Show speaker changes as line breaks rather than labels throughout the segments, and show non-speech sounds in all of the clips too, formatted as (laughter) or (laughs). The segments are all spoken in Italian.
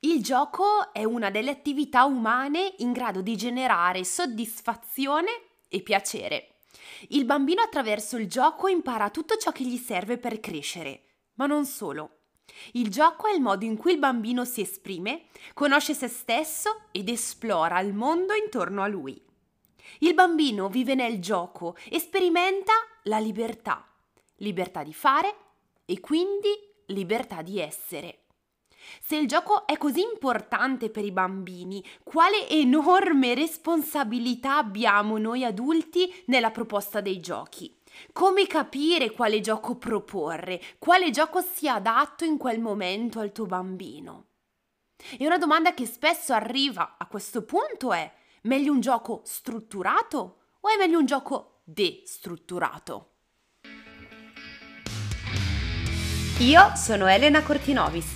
Il gioco è una delle attività umane in grado di generare soddisfazione e piacere. Il bambino attraverso il gioco impara tutto ciò che gli serve per crescere, ma non solo. Il gioco è il modo in cui il bambino si esprime, conosce se stesso ed esplora il mondo intorno a lui. Il bambino vive nel gioco e sperimenta la libertà, libertà di fare e quindi libertà di essere. Se il gioco è così importante per i bambini, quale enorme responsabilità abbiamo noi adulti nella proposta dei giochi? Come capire quale gioco proporre, quale gioco sia adatto in quel momento al tuo bambino? E una domanda che spesso arriva a questo punto è, meglio un gioco strutturato o è meglio un gioco destrutturato? Io sono Elena Cortinovis,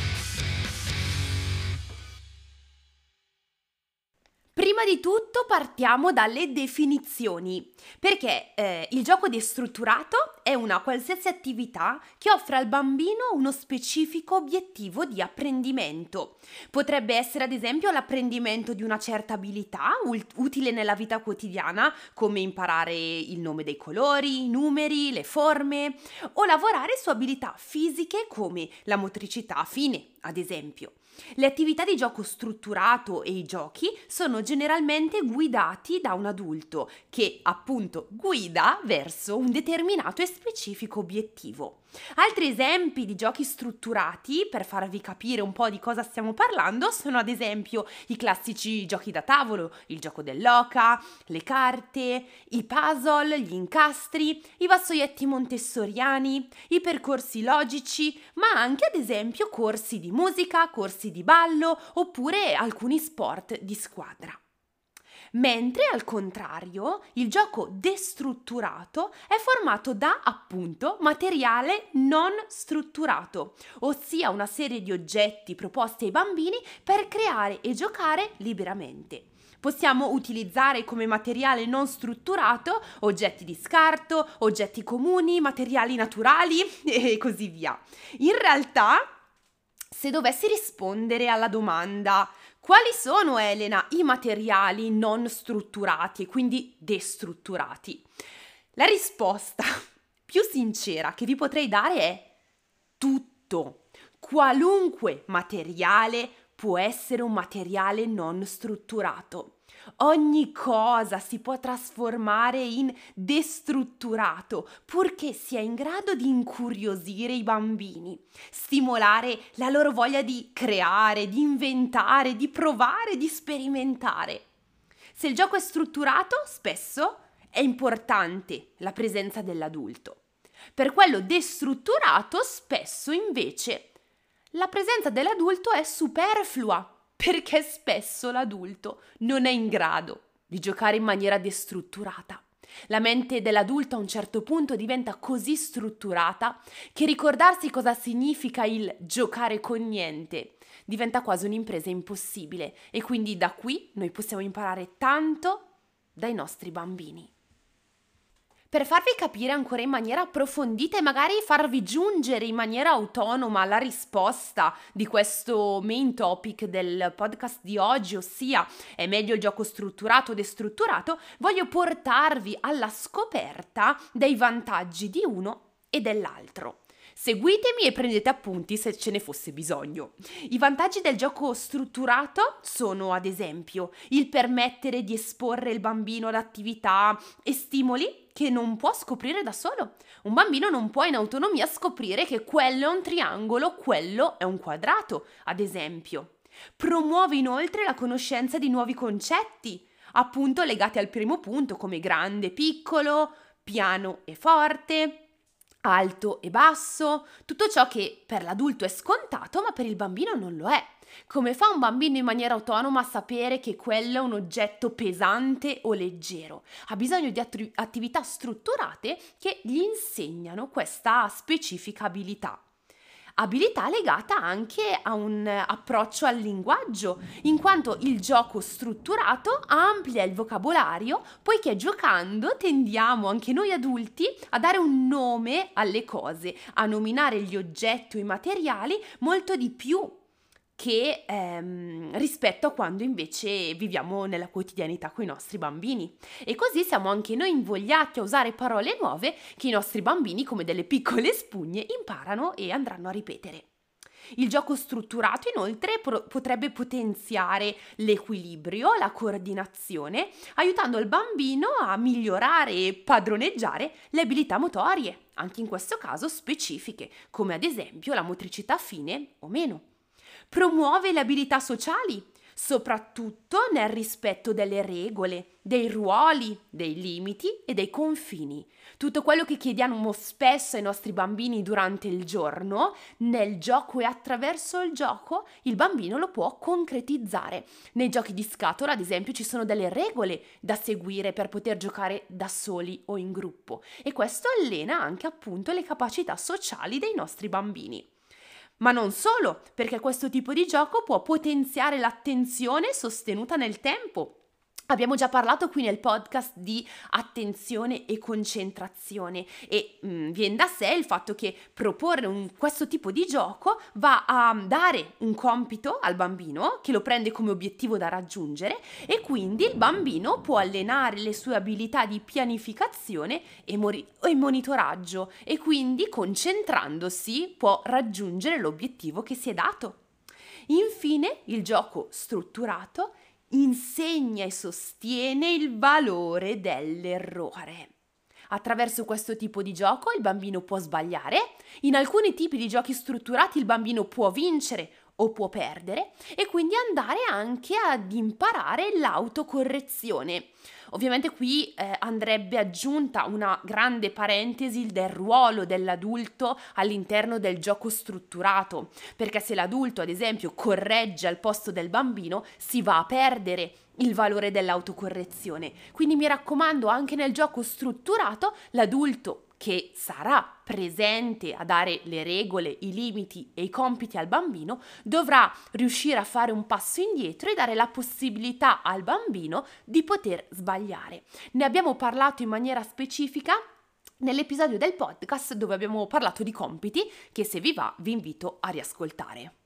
Di tutto partiamo dalle definizioni, perché eh, il gioco destrutturato è una qualsiasi attività che offre al bambino uno specifico obiettivo di apprendimento. Potrebbe essere ad esempio l'apprendimento di una certa abilità utile nella vita quotidiana, come imparare il nome dei colori, i numeri, le forme, o lavorare su abilità fisiche come la motricità fine, ad esempio. Le attività di gioco strutturato e i giochi sono generalmente guidati da un adulto che appunto guida verso un determinato e specifico obiettivo. Altri esempi di giochi strutturati, per farvi capire un po' di cosa stiamo parlando, sono ad esempio i classici giochi da tavolo, il gioco dell'oca, le carte, i puzzle, gli incastri, i vassoietti montessoriani, i percorsi logici, ma anche ad esempio corsi di musica, corsi di ballo oppure alcuni sport di squadra mentre al contrario il gioco destrutturato è formato da appunto materiale non strutturato, ossia una serie di oggetti proposti ai bambini per creare e giocare liberamente. Possiamo utilizzare come materiale non strutturato oggetti di scarto, oggetti comuni, materiali naturali (laughs) e così via. In realtà, se dovessi rispondere alla domanda quali sono, Elena, i materiali non strutturati e quindi destrutturati? La risposta (laughs) più sincera che vi potrei dare è tutto. Qualunque materiale può essere un materiale non strutturato. Ogni cosa si può trasformare in destrutturato purché sia in grado di incuriosire i bambini, stimolare la loro voglia di creare, di inventare, di provare, di sperimentare. Se il gioco è strutturato, spesso è importante la presenza dell'adulto. Per quello destrutturato, spesso invece la presenza dell'adulto è superflua perché spesso l'adulto non è in grado di giocare in maniera destrutturata. La mente dell'adulto a un certo punto diventa così strutturata che ricordarsi cosa significa il giocare con niente diventa quasi un'impresa impossibile e quindi da qui noi possiamo imparare tanto dai nostri bambini per farvi capire ancora in maniera approfondita e magari farvi giungere in maniera autonoma la risposta di questo main topic del podcast di oggi, ossia è meglio il gioco strutturato o destrutturato, voglio portarvi alla scoperta dei vantaggi di uno e dell'altro. Seguitemi e prendete appunti se ce ne fosse bisogno. I vantaggi del gioco strutturato sono, ad esempio, il permettere di esporre il bambino ad attività e stimoli che non può scoprire da solo. Un bambino non può in autonomia scoprire che quello è un triangolo, quello è un quadrato, ad esempio. Promuove inoltre la conoscenza di nuovi concetti, appunto legati al primo punto come grande, piccolo, piano e forte, alto e basso, tutto ciò che per l'adulto è scontato ma per il bambino non lo è. Come fa un bambino in maniera autonoma a sapere che quello è un oggetto pesante o leggero? Ha bisogno di att- attività strutturate che gli insegnano questa specifica abilità. Abilità legata anche a un approccio al linguaggio, in quanto il gioco strutturato amplia il vocabolario, poiché giocando tendiamo anche noi adulti a dare un nome alle cose, a nominare gli oggetti o i materiali molto di più che ehm, rispetto a quando invece viviamo nella quotidianità con i nostri bambini. E così siamo anche noi invogliati a usare parole nuove che i nostri bambini, come delle piccole spugne, imparano e andranno a ripetere. Il gioco strutturato inoltre pro- potrebbe potenziare l'equilibrio, la coordinazione, aiutando il bambino a migliorare e padroneggiare le abilità motorie, anche in questo caso specifiche, come ad esempio la motricità fine o meno promuove le abilità sociali, soprattutto nel rispetto delle regole, dei ruoli, dei limiti e dei confini. Tutto quello che chiediamo spesso ai nostri bambini durante il giorno, nel gioco e attraverso il gioco, il bambino lo può concretizzare. Nei giochi di scatola, ad esempio, ci sono delle regole da seguire per poter giocare da soli o in gruppo e questo allena anche appunto le capacità sociali dei nostri bambini. Ma non solo, perché questo tipo di gioco può potenziare l'attenzione sostenuta nel tempo Abbiamo già parlato qui nel podcast di attenzione e concentrazione e mh, mm, viene da sé il fatto che proporre un, questo tipo di gioco va a dare un compito al bambino che lo prende come obiettivo da raggiungere e quindi il bambino può allenare le sue abilità di pianificazione e, mori- e monitoraggio e quindi concentrandosi può raggiungere l'obiettivo che si è dato. Infine, il gioco strutturato insegna e sostiene il valore dell'errore. Attraverso questo tipo di gioco il bambino può sbagliare, in alcuni tipi di giochi strutturati il bambino può vincere o può perdere e quindi andare anche ad imparare l'autocorrezione. Ovviamente qui eh, andrebbe aggiunta una grande parentesi del ruolo dell'adulto all'interno del gioco strutturato, perché se l'adulto ad esempio corregge al posto del bambino si va a perdere il valore dell'autocorrezione. Quindi mi raccomando, anche nel gioco strutturato, l'adulto che sarà presente a dare le regole, i limiti e i compiti al bambino, dovrà riuscire a fare un passo indietro e dare la possibilità al bambino di poter sbagliare. Ne abbiamo parlato in maniera specifica nell'episodio del podcast dove abbiamo parlato di compiti che se vi va vi invito a riascoltare.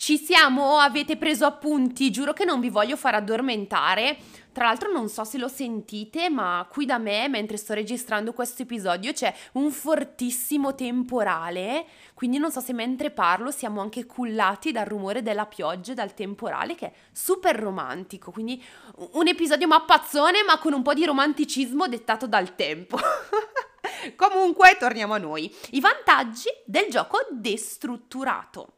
Ci siamo? Avete preso appunti? Giuro che non vi voglio far addormentare. Tra l'altro non so se lo sentite, ma qui da me, mentre sto registrando questo episodio, c'è un fortissimo temporale, quindi non so se mentre parlo siamo anche cullati dal rumore della pioggia e dal temporale, che è super romantico. Quindi un episodio mappazzone, ma con un po' di romanticismo dettato dal tempo. (laughs) Comunque, torniamo a noi. I vantaggi del gioco destrutturato.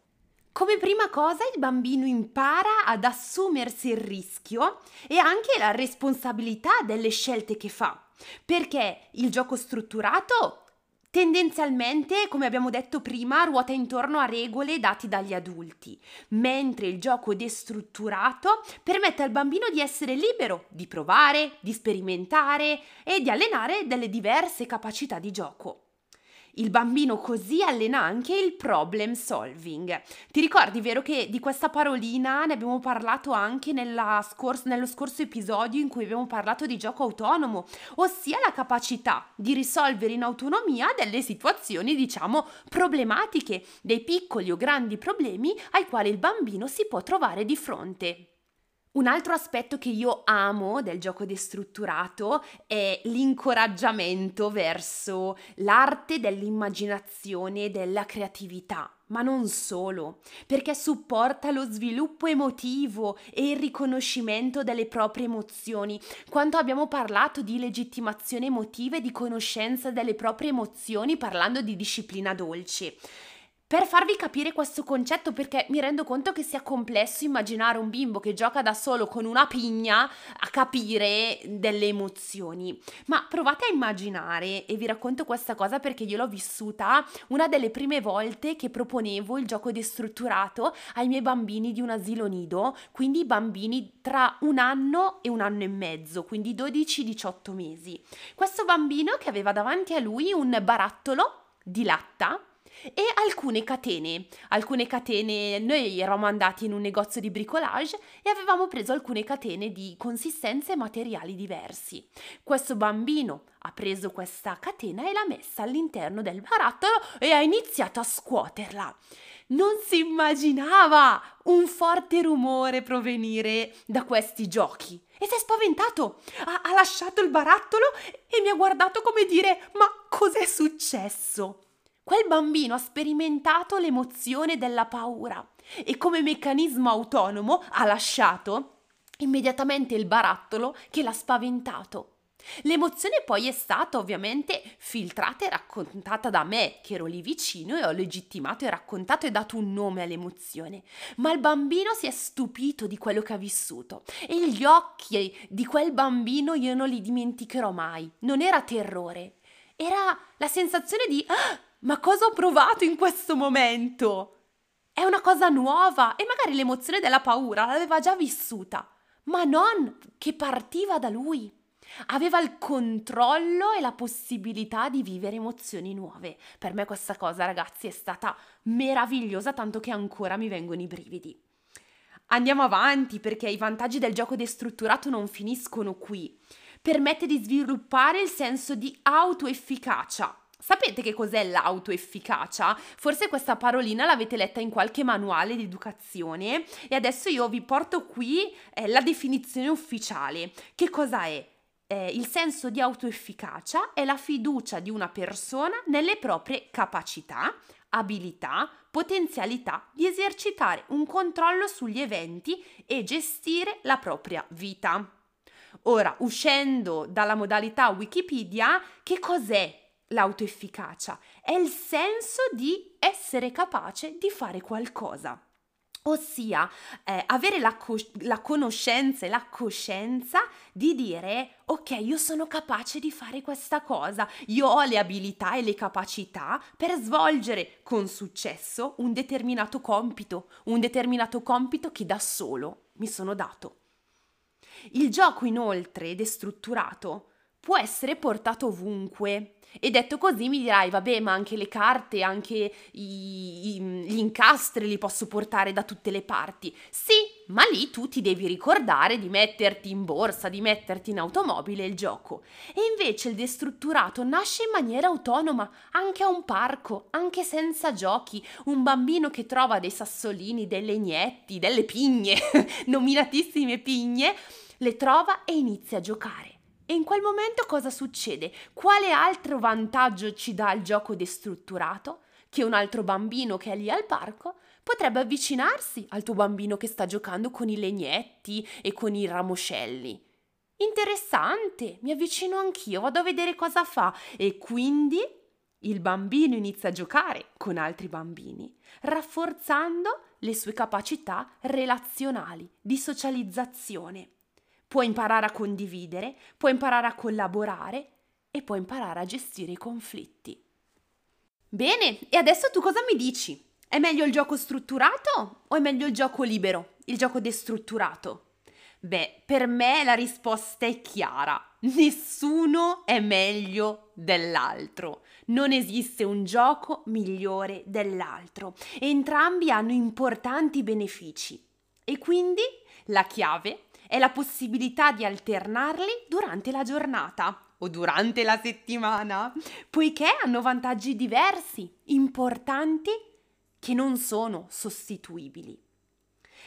Come prima cosa il bambino impara ad assumersi il rischio e anche la responsabilità delle scelte che fa, perché il gioco strutturato tendenzialmente, come abbiamo detto prima, ruota intorno a regole date dagli adulti, mentre il gioco destrutturato permette al bambino di essere libero, di provare, di sperimentare e di allenare delle diverse capacità di gioco. Il bambino così allena anche il problem solving. Ti ricordi, vero, che di questa parolina ne abbiamo parlato anche scor- nello scorso episodio in cui abbiamo parlato di gioco autonomo, ossia la capacità di risolvere in autonomia delle situazioni, diciamo, problematiche, dei piccoli o grandi problemi ai quali il bambino si può trovare di fronte. Un altro aspetto che io amo del gioco destrutturato è l'incoraggiamento verso l'arte dell'immaginazione e della creatività, ma non solo, perché supporta lo sviluppo emotivo e il riconoscimento delle proprie emozioni. Quanto abbiamo parlato di legittimazione emotiva e di conoscenza delle proprie emozioni parlando di disciplina dolce per farvi capire questo concetto perché mi rendo conto che sia complesso immaginare un bimbo che gioca da solo con una pigna a capire delle emozioni. Ma provate a immaginare e vi racconto questa cosa perché io l'ho vissuta una delle prime volte che proponevo il gioco destrutturato ai miei bambini di un asilo nido, quindi bambini tra un anno e un anno e mezzo, quindi 12-18 mesi. Questo bambino che aveva davanti a lui un barattolo di latta e alcune catene. Alcune catene, noi eravamo andati in un negozio di bricolage e avevamo preso alcune catene di consistenze e materiali diversi. Questo bambino ha preso questa catena e l'ha messa all'interno del barattolo e ha iniziato a scuoterla. Non si immaginava un forte rumore provenire da questi giochi e si è spaventato. Ha, ha lasciato il barattolo e mi ha guardato come dire: Ma cos'è successo? Quel bambino ha sperimentato l'emozione della paura e come meccanismo autonomo ha lasciato immediatamente il barattolo che l'ha spaventato. L'emozione poi è stata ovviamente filtrata e raccontata da me, che ero lì vicino e ho legittimato e raccontato e dato un nome all'emozione. Ma il bambino si è stupito di quello che ha vissuto e gli occhi di quel bambino io non li dimenticherò mai. Non era terrore, era la sensazione di ah, ma cosa ho provato in questo momento? È una cosa nuova e magari l'emozione della paura l'aveva già vissuta, ma non che partiva da lui. Aveva il controllo e la possibilità di vivere emozioni nuove. Per me questa cosa, ragazzi, è stata meravigliosa, tanto che ancora mi vengono i brividi. Andiamo avanti perché i vantaggi del gioco destrutturato non finiscono qui. Permette di sviluppare il senso di autoefficacia, Sapete che cos'è l'autoefficacia? Forse questa parolina l'avete letta in qualche manuale di educazione e adesso io vi porto qui eh, la definizione ufficiale. Che cosa è? Eh, il senso di autoefficacia è la fiducia di una persona nelle proprie capacità, abilità, potenzialità di esercitare un controllo sugli eventi e gestire la propria vita. Ora, uscendo dalla modalità Wikipedia, che cos'è l'autoefficacia, è il senso di essere capace di fare qualcosa. Ossia, eh, avere la, co- la conoscenza e la coscienza di dire, ok, io sono capace di fare questa cosa, io ho le abilità e le capacità per svolgere con successo un determinato compito, un determinato compito che da solo mi sono dato. Il gioco inoltre, destrutturato, può essere portato ovunque. E detto così mi dirai, vabbè, ma anche le carte, anche i, i, gli incastri li posso portare da tutte le parti. Sì, ma lì tu ti devi ricordare di metterti in borsa, di metterti in automobile il gioco. E invece il destrutturato nasce in maniera autonoma, anche a un parco, anche senza giochi. Un bambino che trova dei sassolini, dei legnetti, delle pigne, (laughs) nominatissime pigne, le trova e inizia a giocare. E in quel momento cosa succede? Quale altro vantaggio ci dà il gioco destrutturato? Che un altro bambino che è lì al parco potrebbe avvicinarsi al tuo bambino che sta giocando con i legnetti e con i ramoscelli. Interessante, mi avvicino anch'io, vado a vedere cosa fa e quindi il bambino inizia a giocare con altri bambini, rafforzando le sue capacità relazionali di socializzazione puoi imparare a condividere, puoi imparare a collaborare e puoi imparare a gestire i conflitti. Bene, e adesso tu cosa mi dici? È meglio il gioco strutturato o è meglio il gioco libero, il gioco destrutturato? Beh, per me la risposta è chiara. Nessuno è meglio dell'altro. Non esiste un gioco migliore dell'altro. Entrambi hanno importanti benefici. E quindi la chiave è la possibilità di alternarli durante la giornata. O durante la settimana, poiché hanno vantaggi diversi, importanti, che non sono sostituibili.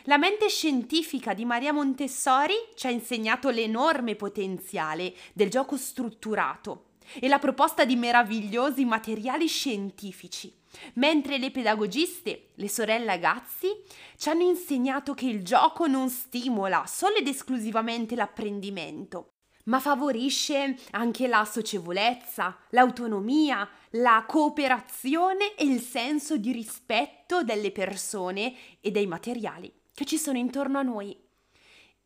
La mente scientifica di Maria Montessori ci ha insegnato l'enorme potenziale del gioco strutturato e la proposta di meravigliosi materiali scientifici mentre le pedagogiste, le sorelle Agazzi, ci hanno insegnato che il gioco non stimola solo ed esclusivamente l'apprendimento, ma favorisce anche la socievolezza, l'autonomia, la cooperazione e il senso di rispetto delle persone e dei materiali che ci sono intorno a noi.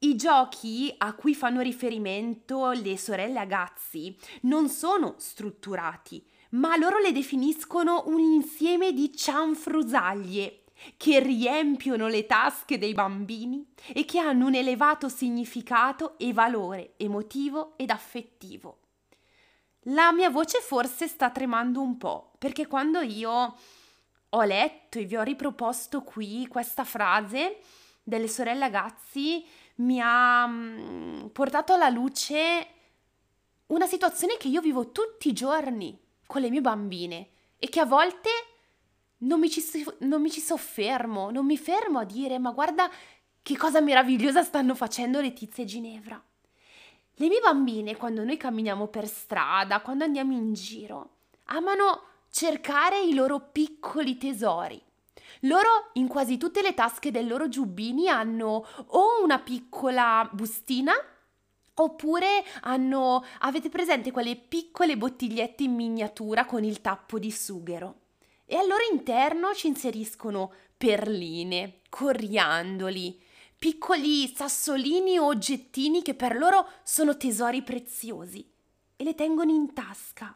I giochi a cui fanno riferimento le sorelle Agazzi non sono strutturati, ma loro le definiscono un insieme di cianfrusaglie che riempiono le tasche dei bambini e che hanno un elevato significato e valore emotivo ed affettivo. La mia voce forse sta tremando un po', perché quando io ho letto e vi ho riproposto qui questa frase delle sorelle Agazzi mi ha mm, portato alla luce una situazione che io vivo tutti i giorni con le mie bambine e che a volte non mi, ci, non mi ci soffermo, non mi fermo a dire ma guarda che cosa meravigliosa stanno facendo Letizia e Ginevra. Le mie bambine, quando noi camminiamo per strada, quando andiamo in giro, amano cercare i loro piccoli tesori. Loro in quasi tutte le tasche dei loro giubbini hanno o una piccola bustina oppure hanno avete presente quelle piccole bottigliette in miniatura con il tappo di sughero e al loro interno ci inseriscono perline, coriandoli, piccoli sassolini o oggettini che per loro sono tesori preziosi e le tengono in tasca.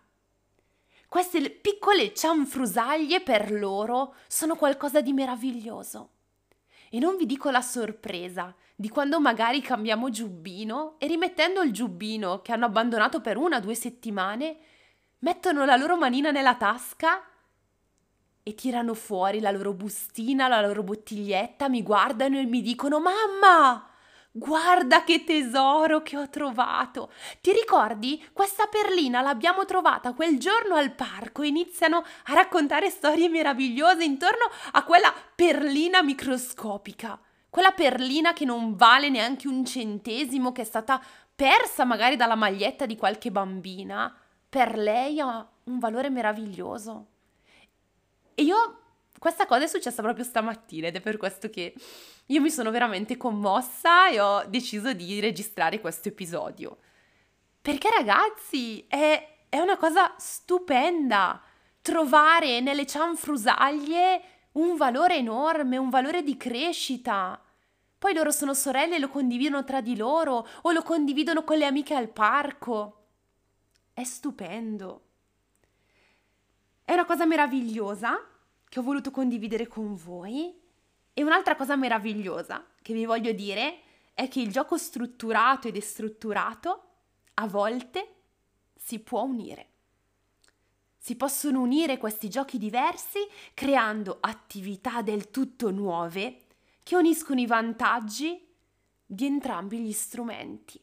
Queste piccole cianfrusaglie per loro sono qualcosa di meraviglioso. E non vi dico la sorpresa di quando magari cambiamo giubbino e rimettendo il giubbino che hanno abbandonato per una o due settimane, mettono la loro manina nella tasca e tirano fuori la loro bustina, la loro bottiglietta, mi guardano e mi dicono Mamma! Guarda che tesoro che ho trovato! Ti ricordi? Questa perlina l'abbiamo trovata quel giorno al parco. Iniziano a raccontare storie meravigliose intorno a quella perlina microscopica. Quella perlina che non vale neanche un centesimo, che è stata persa magari dalla maglietta di qualche bambina. Per lei ha un valore meraviglioso. E io, questa cosa è successa proprio stamattina ed è per questo che io mi sono veramente commossa e ho deciso di registrare questo episodio. Perché ragazzi, è, è una cosa stupenda trovare nelle cianfrusaglie un valore enorme, un valore di crescita. Poi loro sono sorelle e lo condividono tra di loro o lo condividono con le amiche al parco. È stupendo. È una cosa meravigliosa che ho voluto condividere con voi e un'altra cosa meravigliosa che vi voglio dire è che il gioco strutturato e destrutturato a volte si può unire. Si possono unire questi giochi diversi creando attività del tutto nuove che uniscono i vantaggi di entrambi gli strumenti.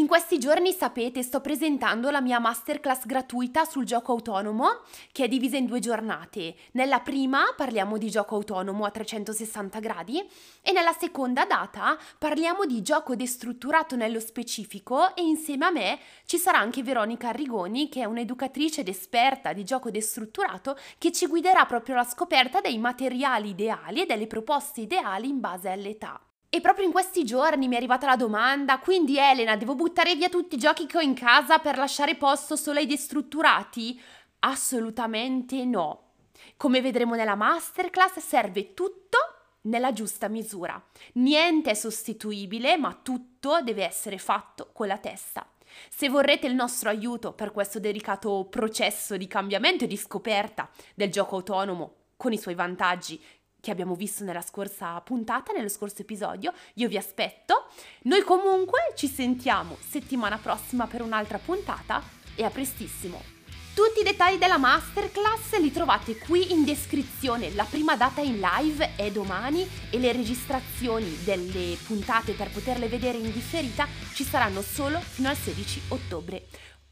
In questi giorni sapete sto presentando la mia masterclass gratuita sul gioco autonomo che è divisa in due giornate. Nella prima parliamo di gioco autonomo a 360 gradi e nella seconda data parliamo di gioco destrutturato nello specifico e insieme a me ci sarà anche Veronica Arrigoni che è un'educatrice ed esperta di gioco destrutturato che ci guiderà proprio alla scoperta dei materiali ideali e delle proposte ideali in base all'età. E proprio in questi giorni mi è arrivata la domanda, quindi Elena, devo buttare via tutti i giochi che ho in casa per lasciare posto solo ai destrutturati? Assolutamente no. Come vedremo nella masterclass serve tutto nella giusta misura. Niente è sostituibile, ma tutto deve essere fatto con la testa. Se vorrete il nostro aiuto per questo delicato processo di cambiamento e di scoperta del gioco autonomo con i suoi vantaggi che abbiamo visto nella scorsa puntata, nello scorso episodio. Io vi aspetto. Noi comunque ci sentiamo settimana prossima per un'altra puntata e a prestissimo. Tutti i dettagli della masterclass li trovate qui in descrizione. La prima data in live è domani e le registrazioni delle puntate per poterle vedere in differita ci saranno solo fino al 16 ottobre.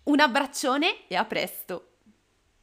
Un abbraccione e a presto!